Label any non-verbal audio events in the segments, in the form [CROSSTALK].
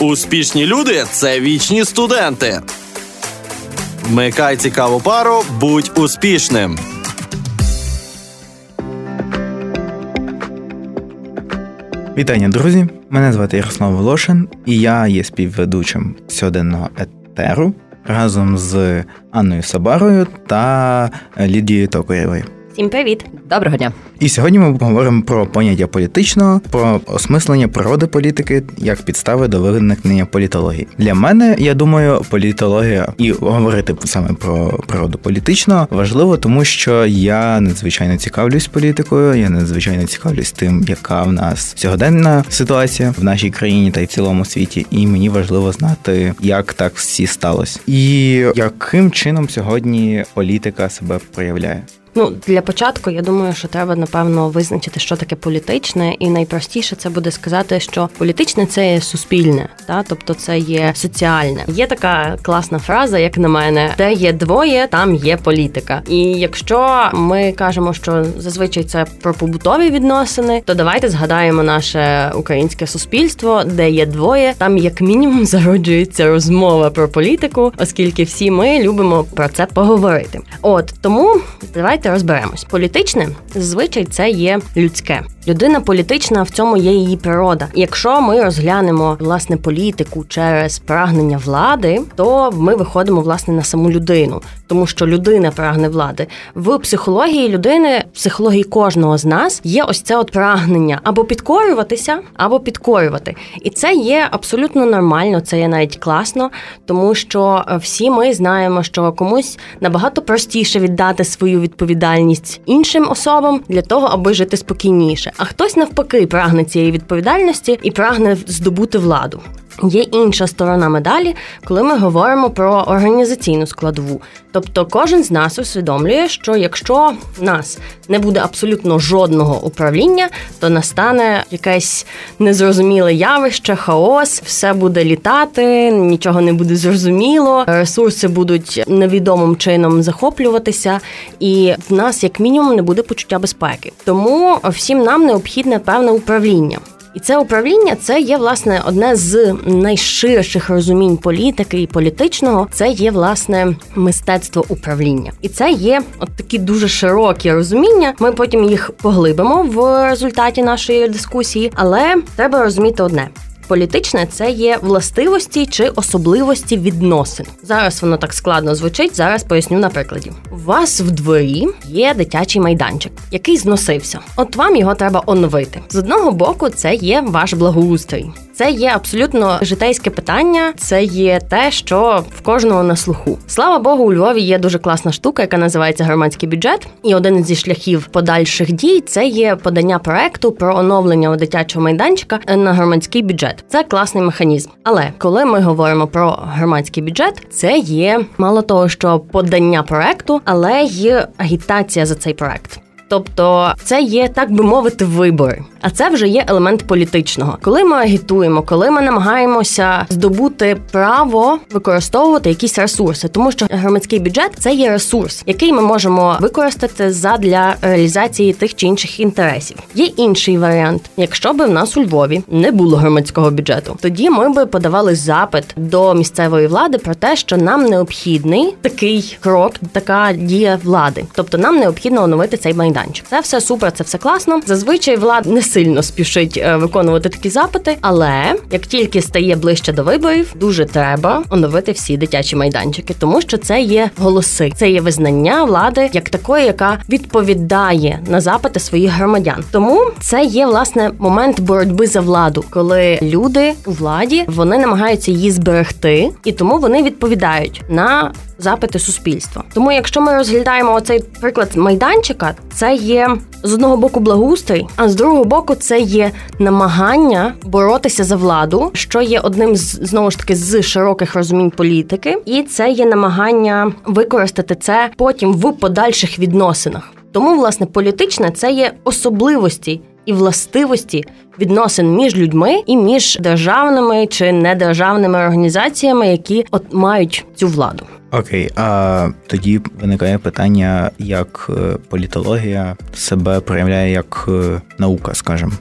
Успішні люди це вічні студенти. Вмикай цікаву пару, будь успішним. Вітання, друзі! Мене звати Ярослав Волошин, і я є співведучим сьогоденного етеру разом з Анною Сабарою та Лідією Токарєвою. Всім привіт, доброго дня. І сьогодні ми говоримо про поняття політичного, про осмислення природи політики як підстави до виникнення політології. Для мене, я думаю, політологія і говорити саме про природу політичного важливо, тому що я надзвичайно цікавлюсь політикою, я надзвичайно цікавлюсь тим, яка в нас сьогоденна ситуація в нашій країні та й в цілому світі, і мені важливо знати, як так всі сталося, і яким чином сьогодні політика себе проявляє. Ну для початку я думаю, що треба напевно визначити, що таке політичне, і найпростіше це буде сказати, що політичне це є суспільне, та тобто це є соціальне. Є така класна фраза, як на мене, де є двоє, там є політика. І якщо ми кажемо, що зазвичай це про побутові відносини, то давайте згадаємо наше українське суспільство, де є двоє, там як мінімум зароджується розмова про політику, оскільки всі ми любимо про це поговорити. От тому давайте. Давайте розберемось. Політичне зазвичай це є людське. Людина політична в цьому є її природа. Якщо ми розглянемо власне політику через прагнення влади, то ми виходимо власне на саму людину, тому що людина прагне влади. В психології людини, в психології кожного з нас є ось це от прагнення або підкорюватися, або підкорювати. І це є абсолютно нормально, це є навіть класно, тому що всі ми знаємо, що комусь набагато простіше віддати свою відповідальність іншим особам для того, аби жити спокійніше а хтось навпаки прагне цієї відповідальності і прагне здобути владу. Є інша сторона медалі, коли ми говоримо про організаційну складову. Тобто, кожен з нас усвідомлює, що якщо в нас не буде абсолютно жодного управління, то настане якесь незрозуміле явище, хаос, все буде літати, нічого не буде зрозуміло, ресурси будуть невідомим чином захоплюватися, і в нас, як мінімум, не буде почуття безпеки. Тому всім нам необхідне певне управління. І це управління це є власне одне з найширших розумінь політики і політичного. Це є власне мистецтво управління, і це є от такі дуже широкі розуміння. Ми потім їх поглибимо в результаті нашої дискусії, але треба розуміти одне. Політичне це є властивості чи особливості відносин. Зараз воно так складно звучить. Зараз поясню на прикладі. У вас в дворі є дитячий майданчик, який зносився. От вам його треба оновити. З одного боку, це є ваш благоустрій. Це є абсолютно житейське питання. Це є те, що в кожного на слуху. Слава Богу, у Львові є дуже класна штука, яка називається громадський бюджет. І один зі шляхів подальших дій це є подання проекту про оновлення у дитячого майданчика на громадський бюджет. Це класний механізм. Але коли ми говоримо про громадський бюджет, це є мало того, що подання проекту, але й агітація за цей проект. Тобто це є так би мовити вибори, а це вже є елемент політичного. Коли ми агітуємо, коли ми намагаємося здобути право використовувати якісь ресурси, тому що громадський бюджет це є ресурс, який ми можемо використати задля реалізації тих чи інших інтересів. Є інший варіант. Якщо би в нас у Львові не було громадського бюджету, тоді ми би подавали запит до місцевої влади про те, що нам необхідний такий крок, така дія влади, тобто нам необхідно оновити цей майдан майданчик. Це все супер, це все класно. Зазвичай влада не сильно спішить е, виконувати такі запити, але як тільки стає ближче до виборів, дуже треба оновити всі дитячі майданчики, тому що це є голоси, це є визнання влади як такої, яка відповідає на запити своїх громадян. Тому це є власне момент боротьби за владу, коли люди у владі вони намагаються її зберегти, і тому вони відповідають на запити суспільства. Тому, якщо ми розглядаємо оцей приклад майданчика, це є з одного боку благоустрій, а з другого боку, це є намагання боротися за владу, що є одним з знову ж таки з широких розумінь політики, і це є намагання використати це потім в подальших відносинах. Тому, власне, політичне це є особливості і властивості відносин між людьми і між державними чи недержавними організаціями, які от мають цю владу. Окей, а тоді виникає питання, як е, політологія себе проявляє як е, наука, скажімо.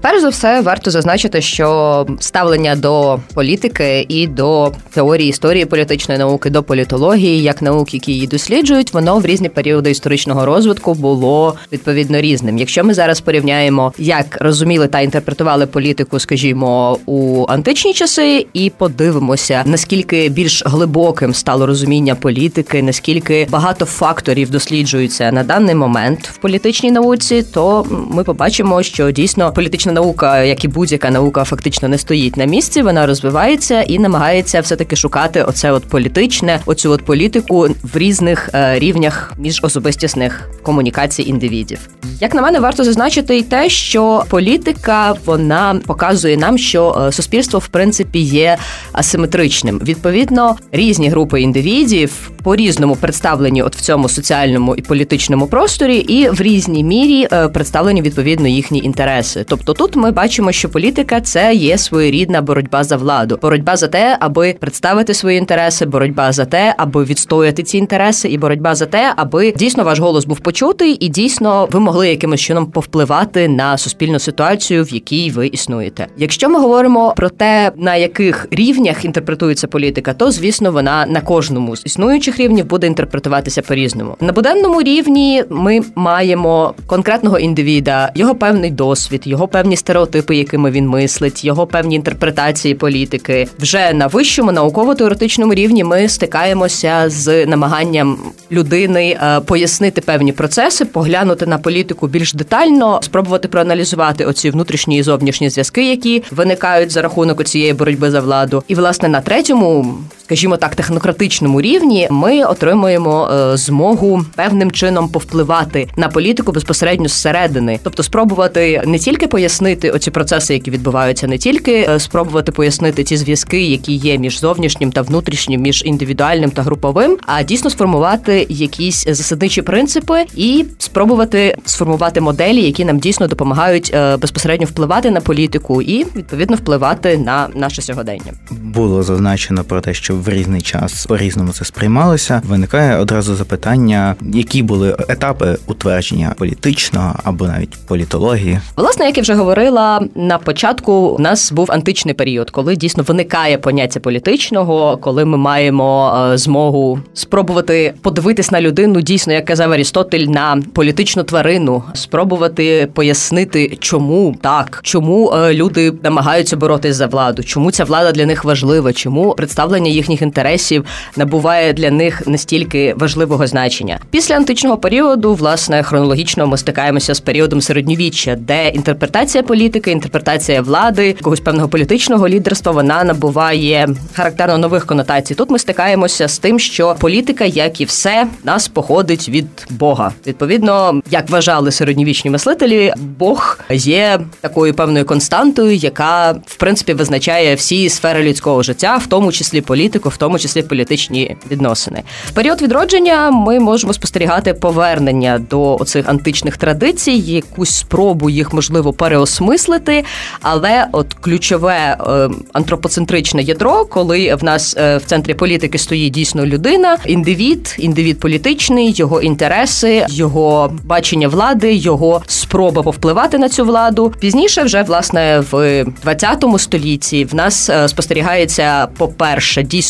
Перш за все, варто зазначити, що ставлення до політики і до теорії історії політичної науки, до політології, як наук, які її досліджують, воно в різні періоди історичного розвитку було відповідно різним. Якщо ми зараз порівняємо, як розуміли та інтерпретували політику, скажімо, у античні часи, і подивимося, наскільки більш глибоким стало розуміння політики, наскільки багато факторів досліджуються на даний момент в політичній науці, то ми побачимо, що дійсно політична наука, як і будь-яка наука, фактично не стоїть на місці. Вона розвивається і намагається все таки шукати оце от політичне, оцю от політику в різних е, рівнях міжособистісних комунікацій індивідів. Як на мене, варто зазначити й те, що політика вона показує нам, що е, суспільство в принципі є асиметричним. Відповідно, різні групи індивідів по різному представлені от в цьому соціальному і політичному просторі, і в різній мірі е, представлені відповідно їхні інтереси. Тобто, тут ми бачимо, що політика це є своєрідна боротьба за владу, боротьба за те, аби представити свої інтереси, боротьба за те, аби відстояти ці інтереси, і боротьба за те, аби дійсно ваш голос був почутий, і дійсно ви могли якимось чином повпливати на суспільну ситуацію, в якій ви існуєте. Якщо ми говоримо про те, на яких рівнях інтерпретується політика, то звісно вона на кожному з існуючих рівнів буде інтерпретуватися по різному. На буденному рівні ми маємо конкретного індивіда, його певний досвід, його певні стереотипи, якими він мислить, його певні інтерпретації політики. Вже на вищому науково-теоретичному рівні ми стикаємося з намаганням людини е, пояснити певні процеси, поглянути на політику більш детально, спробувати проаналізувати оці внутрішні і зовнішні зв'язки, які виникають за рахунок цієї боротьби за владу. І власне на третьому, скажімо так, технократичному рівні ми отримуємо е, змогу певним чином повпливати на політику безпосередньо зсередини, тобто спробувати не тільки пояснити оці процеси, які відбуваються, не тільки е, спробувати пояснити ті зв'язки, які є між зовнішнім та внутрішнім, між індивідуальним та груповим, а дійсно сформувати якісь засадничі принципи і спробувати сформувати моделі, які нам дійсно допомагають е, безпосередньо впливати на політику і відповідно впливати на наше сьогодення. Було зазначено про те, що в різний час по різному це сприймалося. Виникає одразу запитання, які були етапи утвердження політичного або навіть політології. Власне, як я вже говорила на початку, у нас був античний період, коли дійсно виникає поняття політичного, коли ми маємо е, змогу спробувати подивитись на людину, дійсно, як казав Арістотель, на політичну тварину, спробувати пояснити, чому так, чому е, люди намагаються боротись за владу, чому ця влада для них важлива, чому представлення їхніх інтересів набуває для них настільки важливого значення. Після античного періоду, власне, хронологічно ми стикаємося з періодом середньовіччя, де інтерпретація політики, інтерпретація влади, якогось певного політичного лідерства, вона набуває характерно нових конотацій. Тут ми стикаємося з тим, що політика, як і все, нас походить від Бога. Відповідно, як вважали середньовічні мислителі, Бог є такою певною константою, яка в принципі визначає всі сфери людського життя, в тому числі політику, в тому числі політичні відносини. В період відродження ми можемо спостерігати повернення до оцих античних традицій, якусь спробу їх можливо переосмислити. Але от ключове е, антропоцентричне ядро, коли в нас е, в центрі політики стоїть дійсно людина, індивід, індивід політичний, його інтереси, його бачення влади, його спроба повпливати на цю владу. Пізніше, вже власне в 20 столітті, в нас е, спостерігається, по-перше, дійсно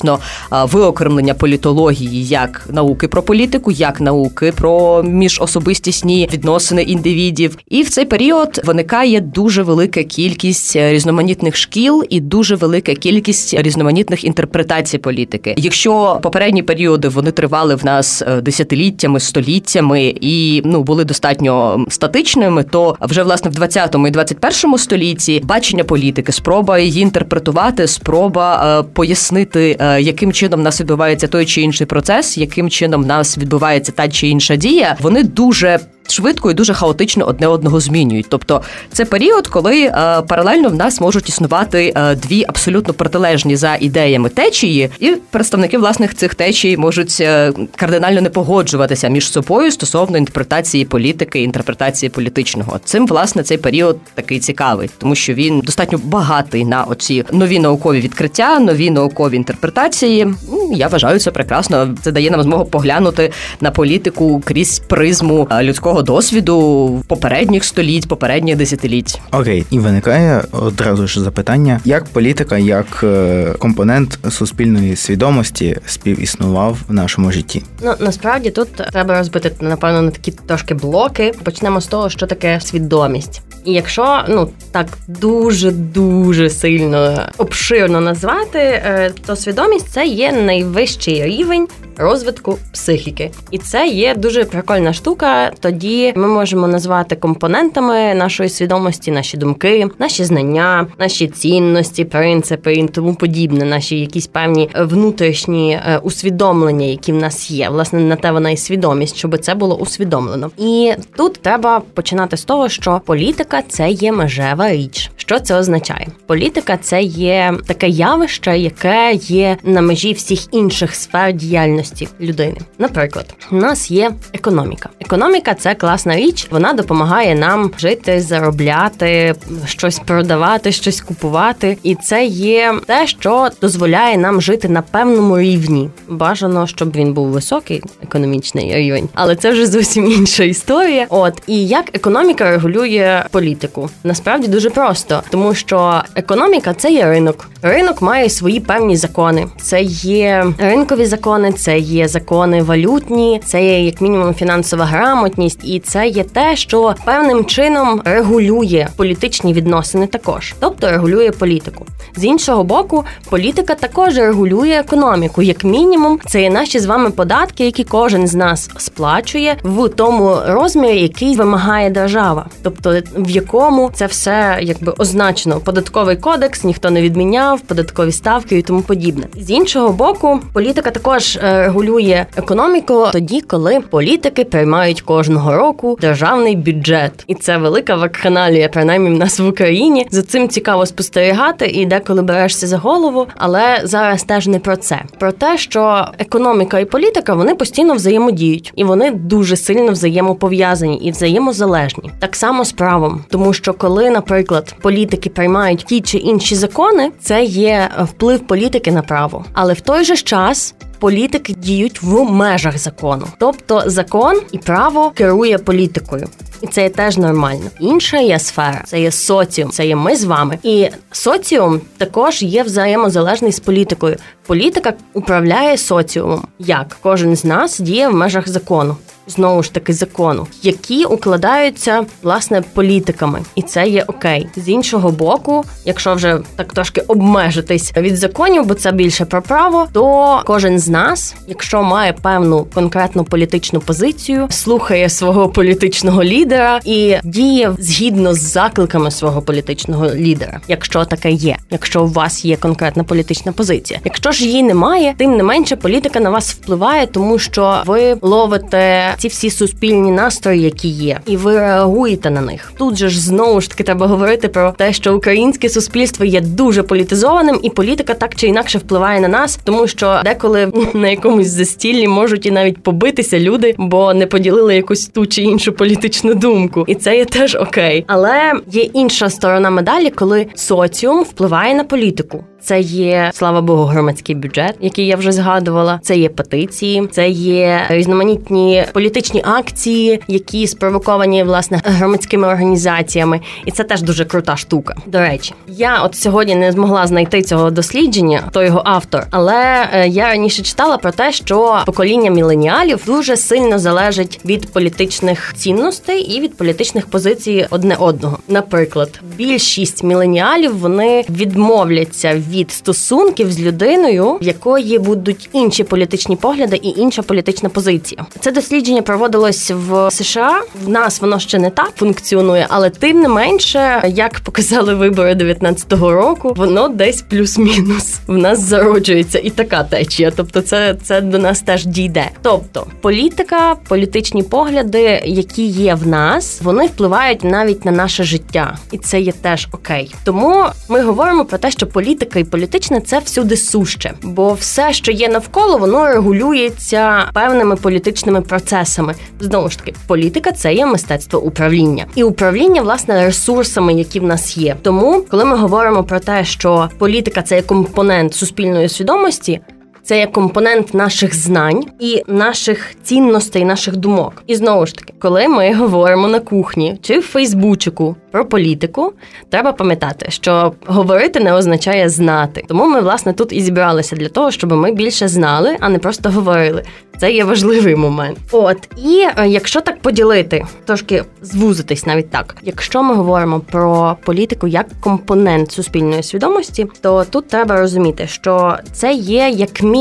виокремлення політології як науки про політику, як науки про міжособистісні відносини індивідів. І в цей період виникає дуже велика кількість різноманітних шкіл і дуже велика кількість різноманітних інтерпретацій політики. Якщо попередні періоди вони тривали в нас е, десятиліттями, століттями і ну були достатньо статичними, то вже власне в 20 і 21 столітті бачення політики, спроба її інтерпретувати, спроба е, пояснити, е, яким чином в нас відбувається той чи інший процес, яким чином в нас відбувається та чи інша дія, вони дуже швидко і дуже хаотично одне одного змінюють. Тобто це період, коли е, паралельно в нас можуть існувати е, дві абсолютно протилежні за ідеями течії, і представники власних цих течій можуть е, кардинально не погоджуватися між собою стосовно інтерпретації політики, інтерпретації політичного. Цим власне цей період такий цікавий, тому що він достатньо багатий на оці нові наукові відкриття, нові наукові інтерпретації. Я вважаю це прекрасно. Це дає нам змогу поглянути на політику крізь призму людського свого досвіду попередніх століть, попередніх десятиліть. Окей, і виникає одразу ж запитання, як політика, як е, компонент суспільної свідомості співіснував в нашому житті. Ну насправді тут треба розбити напевно на такі трошки блоки. Почнемо з того, що таке свідомість. І якщо ну так дуже дуже сильно обширно назвати, е, то свідомість це є найвищий рівень розвитку психіки, і це є дуже прикольна штука. Тоді ми можемо назвати компонентами нашої свідомості, наші думки, наші знання, наші цінності, принципи і тому подібне, наші якісь певні внутрішні е, усвідомлення, які в нас є. Власне, на те вона і свідомість, щоб це було усвідомлено. І тут треба починати з того, що політика це є межева річ. Що це означає? Політика це є таке явище, яке є на межі всіх інших сфер діяльності людини. Наприклад, у нас є економіка. Економіка це класна річ. Вона допомагає нам жити, заробляти, щось продавати, щось купувати, і це є те, що дозволяє нам жити на певному рівні. Бажано, щоб він був високий, економічний рівень, але це вже зовсім інша історія. От і як економіка регулює політику, насправді дуже просто, тому що економіка це є ринок. Ринок має свої певні закони. Це є ринкові закони, це є закони валютні, це є як мінімум фінансова грамотність, і це є те, що певним чином регулює політичні відносини, також, тобто регулює політику. З іншого боку, політика також регулює економіку. Як мінімум, це є наші з вами податки, які кожен з нас сплачує в тому розмірі, який вимагає держава, тобто в якому це все якби означено. Податковий кодекс ніхто не відміняв, податкові ставки і тому подібне. З іншого боку, політика також е, регулює економіку тоді, коли політики приймають кожного року державний бюджет, і це велика вакханалія, принаймні в нас в Україні. За цим цікаво спостерігати і деколи берешся за голову. Але зараз теж не про це. Про те, що економіка і політика вони постійно взаємодіють, і вони дуже сильно взаємопов'язані і взаємозалежні. Так само з правом, тому що коли, наприклад, політики приймають ті чи інші закони, це є вплив політики на право, але в той же час політики діють в межах закону, тобто закон і право керує політикою. І це є теж нормально. Інша є сфера, це є соціум, це є ми з вами. І соціум також є взаємозалежний з політикою. Політика управляє соціумом. Як кожен з нас діє в межах закону. Знову ж таки закону, які укладаються власне політиками, і це є окей. З іншого боку, якщо вже так трошки обмежитись від законів, бо це більше про право, то кожен з нас, якщо має певну конкретну політичну позицію, слухає свого політичного лідера і діє згідно з закликами свого політичного лідера, якщо таке є, якщо у вас є конкретна політична позиція. Якщо ж її немає, тим не менше політика на вас впливає, тому що ви ловите ці всі суспільні настрої, які є, і ви реагуєте на них. Тут же ж знову ж таки треба говорити про те, що українське суспільство є дуже політизованим, і політика так чи інакше впливає на нас, тому що деколи [LAUGHS] на якомусь застіллі можуть і навіть побитися люди, бо не поділили якусь ту чи іншу політичну думку, і це є теж окей. Але є інша сторона медалі, коли соціум впливає на політику. Це є слава Богу, громадський бюджет, який я вже згадувала. Це є петиції, це є різноманітні політичні акції, які спровоковані власне громадськими організаціями, і це теж дуже крута штука. До речі, я от сьогодні не змогла знайти цього дослідження, хто його автор, але е, я раніше читала про те, що покоління міленіалів дуже сильно залежить від політичних цінностей і від політичних позицій одне одного. Наприклад, більшість міленіалів вони відмовляться від стосунків з людиною, в якої будуть інші політичні погляди і інша політична позиція. Це дослідження проводилось в США. В нас воно ще не так функціонує, але тим не менше, як показали вибори 19-го року, воно десь плюс-мінус в нас зароджується і така течія. Тобто, це, це до нас теж дійде. Тобто, політика, політичні погляди, які є в нас, вони впливають навіть на наше життя, і це є теж окей. Тому ми говоримо про те, що політика і політичне це всюди суще, бо все, що є навколо, воно регулюється певними політичними процесами. Знову ж таки, політика це є мистецтво управління, і управління власне ресурсами, які в нас є. Тому, коли ми говоримо про те, що політика це є компонент суспільної свідомості. Це є компонент наших знань і наших цінностей, наших думок. І знову ж таки, коли ми говоримо на кухні чи в Фейсбучику про політику, треба пам'ятати, що говорити не означає знати. Тому ми власне тут і зібралися для того, щоб ми більше знали, а не просто говорили. Це є важливий момент. От і е, якщо так поділити, трошки звузитись навіть так. Якщо ми говоримо про політику як компонент суспільної свідомості, то тут треба розуміти, що це є як мінімум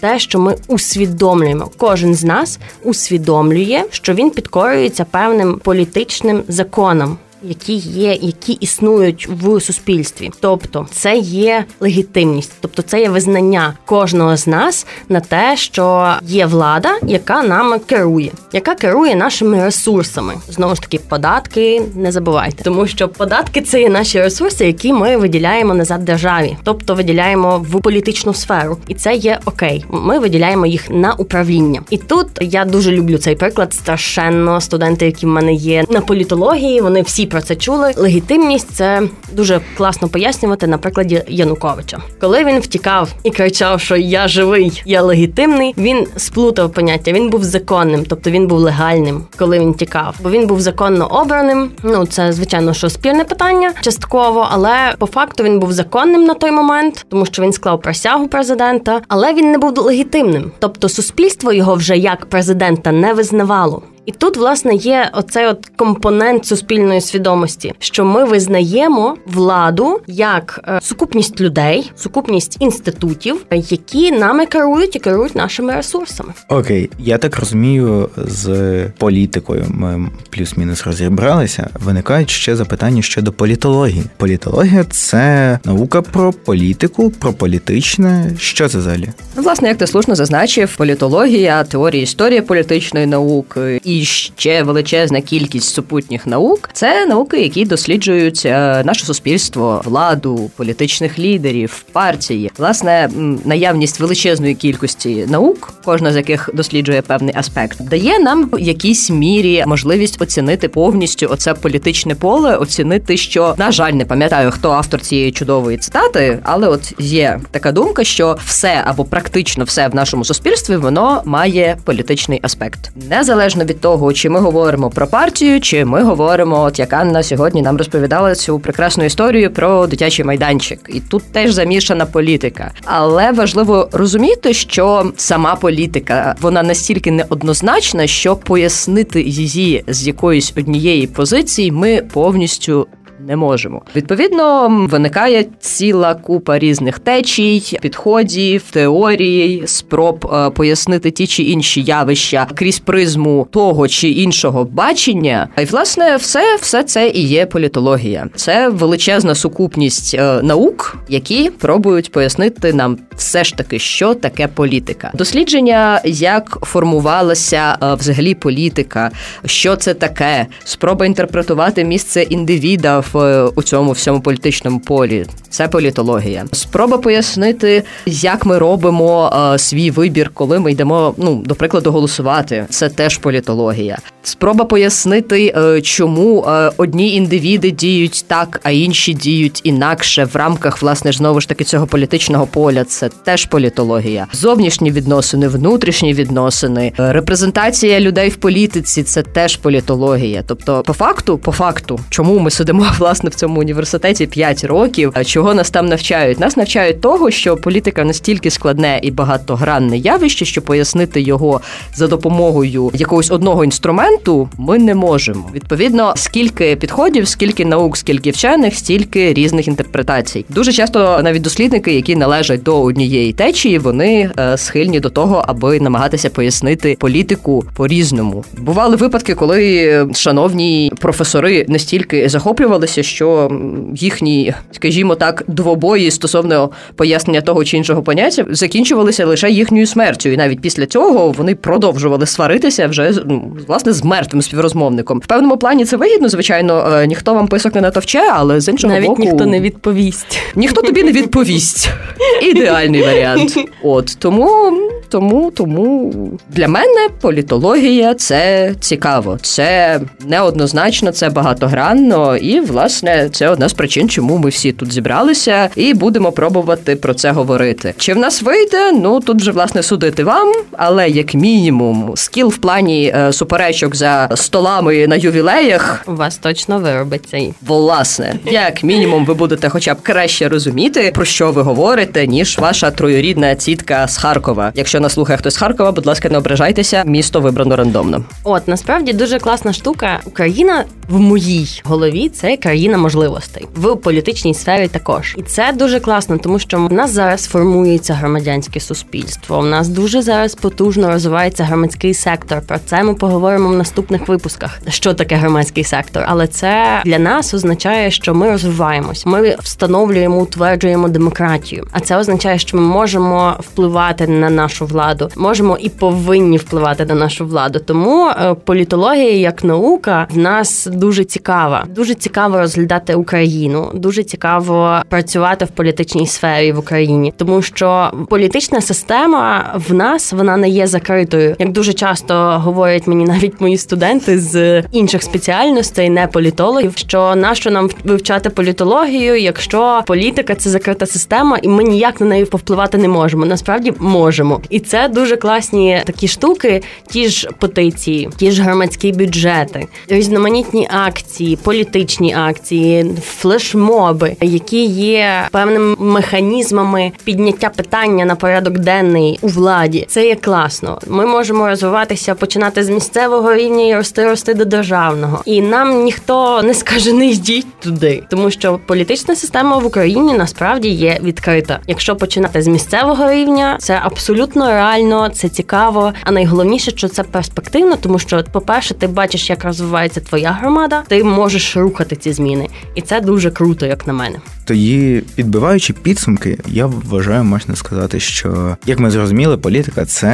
те, що ми усвідомлюємо. Кожен з нас усвідомлює, що він підкорюється певним політичним законам які є, які існують в суспільстві. Тобто, це є легітимність, тобто це є визнання кожного з нас на те, що є влада, яка нами керує, яка керує нашими ресурсами. Знову ж таки, податки не забувайте, тому що податки це є наші ресурси, які ми виділяємо назад державі, тобто виділяємо в політичну сферу, і це є окей. Ми виділяємо їх на управління. І тут я дуже люблю цей приклад. Страшенно студенти, які в мене є на політології, вони всі про це чули. Легітимність це дуже класно пояснювати на прикладі Януковича. Коли він втікав і кричав, що я живий, я легітимний. Він сплутав поняття. Він був законним, тобто він був легальним, коли він тікав. Бо він був законно обраним. Ну це звичайно, що спірне питання частково, але по факту він був законним на той момент, тому що він склав присягу президента, але він не був легітимним. Тобто суспільство його вже як президента не визнавало. І тут, власне, є оцей от компонент суспільної свідомості, що ми визнаємо владу як е, сукупність людей, сукупність інститутів, які нами керують і керують нашими ресурсами. Окей, я так розумію, з політикою ми плюс-мінус розібралися. Виникають ще запитання щодо політології. Політологія це наука про політику, про політичне. Що це взагалі? Ну, власне, як ти слушно зазначив, політологія, теорія історії політичної науки і ще величезна кількість супутніх наук це науки, які досліджують е, наше суспільство, владу, політичних лідерів, партії. Власне, наявність величезної кількості наук, кожна з яких досліджує певний аспект, дає нам в якійсь мірі можливість оцінити повністю оце політичне поле, оцінити, що на жаль, не пам'ятаю, хто автор цієї чудової цитати, але от є така думка, що все або практично все в нашому суспільстві воно має політичний аспект, незалежно від того, чи ми говоримо про партію, чи ми говоримо, от як Анна сьогодні нам розповідала цю прекрасну історію про дитячий майданчик, і тут теж замішана політика. Але важливо розуміти, що сама політика вона настільки неоднозначна, що пояснити її з якоїсь однієї позиції ми повністю не можемо. Відповідно, виникає ціла купа різних течій, підходів, теорій, спроб е, пояснити ті чи інші явища крізь призму того чи іншого бачення. І власне, все, все це і є політологія. Це величезна сукупність е, наук, які пробують пояснити нам все ж таки, що таке політика. Дослідження, як формувалася е, взагалі політика, що це таке, спроба інтерпретувати місце індивіда в у цьому всьому політичному полі. Це політологія. Спроба пояснити, як ми робимо е, свій вибір, коли ми йдемо, ну до прикладу, голосувати. Це теж політологія. Спроба пояснити, е, чому е, одні індивіди діють так, а інші діють інакше в рамках власне знову ж таки цього політичного поля. Це теж політологія. Зовнішні відносини, внутрішні відносини, е, репрезентація людей в політиці це теж політологія. Тобто, по факту, по факту, чому ми сидимо власне в цьому університеті 5 років, чого нас там навчають? Нас навчають того, що політика настільки складне і багатогранне явище, що пояснити його за допомогою якогось одного інструменту ми не можемо. Відповідно, скільки підходів, скільки наук, скільки вчених, стільки різних інтерпретацій. Дуже часто навіть дослідники, які належать до однієї течії, вони е, схильні до того, аби намагатися пояснити політику по різному. Бували випадки, коли шановні професори настільки захоплювалися, що їхні, скажімо так, двобої стосовно пояснення того чи іншого поняття закінчувалися лише їхньою смертю, і навіть після цього вони продовжували сваритися вже ну, власне з мертвим співрозмовником. В певному плані це вигідно, звичайно, е, ніхто вам писок не натовче, але з іншого навіть боку... ніхто не відповість. Ніхто тобі не відповість. [LAUGHS] Ідеальний варіант. От тому Тому тому для мене політологія це цікаво, це неоднозначно, це багатогранно, і власне це одна з причин, чому ми всі тут зібралися, і будемо пробувати про це говорити. Чи в нас вийде? Ну тут вже власне судити вам, але як мінімум, скіл в плані е, суперечок за столами на ювілеях у вас точно виробиться. Власне, як мінімум, ви будете, хоча б краще розуміти, про що ви говорите, ніж ваша троюрідна цітка з Харкова. Якщо нас слухає хтось з Харкова, будь ласка, не ображайтеся. Місто вибрано рандомно. От насправді дуже класна штука. Україна в моїй голові це країна можливостей в політичній сфері. Також і це дуже класно, тому що в нас зараз формується громадянське суспільство. У нас дуже зараз потужно розвивається громадський сектор. Про це ми поговоримо в наступних випусках. Що таке громадський сектор? Але це для нас означає, що ми розвиваємось. Ми встановлюємо, утверджуємо демократію. А це означає, що ми можемо впливати на нашу владу, можемо і повинні впливати на нашу владу. Тому е, політологія як наука в нас дуже цікава. Дуже цікаво розглядати Україну. Дуже цікаво працювати в політичній сфері в Україні, тому що політична система в нас вона не є закритою. Як дуже часто говорять мені навіть мої студенти з інших спеціальностей, не політологів, що нащо нам вивчати політологію, якщо політика це закрита система, і ми ніяк на неї повпливати не можемо. Насправді можемо, і це дуже класні такі штуки, ті ж петиції, ті ж громадські бюджети, різноманітні акції, політичні акції, флешмоби, які є певними механізмами підняття питання на порядок денний у владі. Це є класно. Ми можемо розвиватися, починати з місцевого рівня і рости, рости до державного. І нам ніхто не скаже не йдіть туди, тому що політична система в Україні насправді є відкрита. Якщо починати з місцевого рівня, це абсолютно реально, це цікаво. А найголовніше, що це перспективно, тому що, по-перше, ти бачиш, як розвивається твоя громада, ти можеш рухати ці зміни, і це дуже круто, як на мене. Тоді, підбиваючи підсумки, я вважаю, можна сказати, що як ми зрозуміли, політика це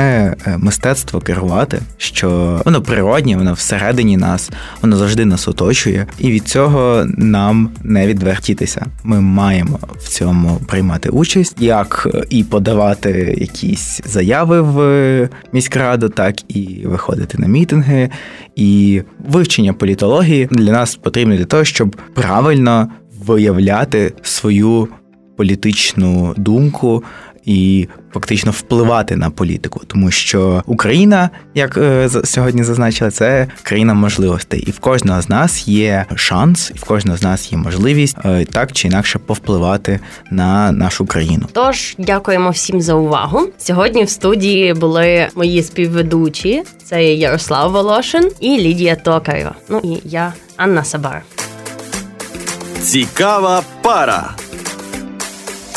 е, мистецтво керувати, що воно природнє, воно всередині нас, воно завжди нас оточує, і від цього нам не відвертітися. Ми маємо в цьому приймати участь, як і подавати якісь заяви в міськраду, так і виходити на мітинги. І вивчення політології для нас потрібно для того, щоб правильно виявляти свою політичну думку і фактично впливати на політику, тому що Україна, як е, сьогодні зазначила, це країна можливостей, і в кожного з нас є шанс, і в кожного з нас є можливість е, так чи інакше повпливати на нашу країну. Тож дякуємо всім за увагу. Сьогодні в студії були мої співведучі: це Ярослав Волошин і Лідія Токарєва. Ну і я Анна Сабар. Цікава пара.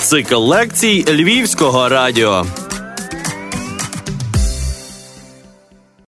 Цикл лекцій Львівського радіо.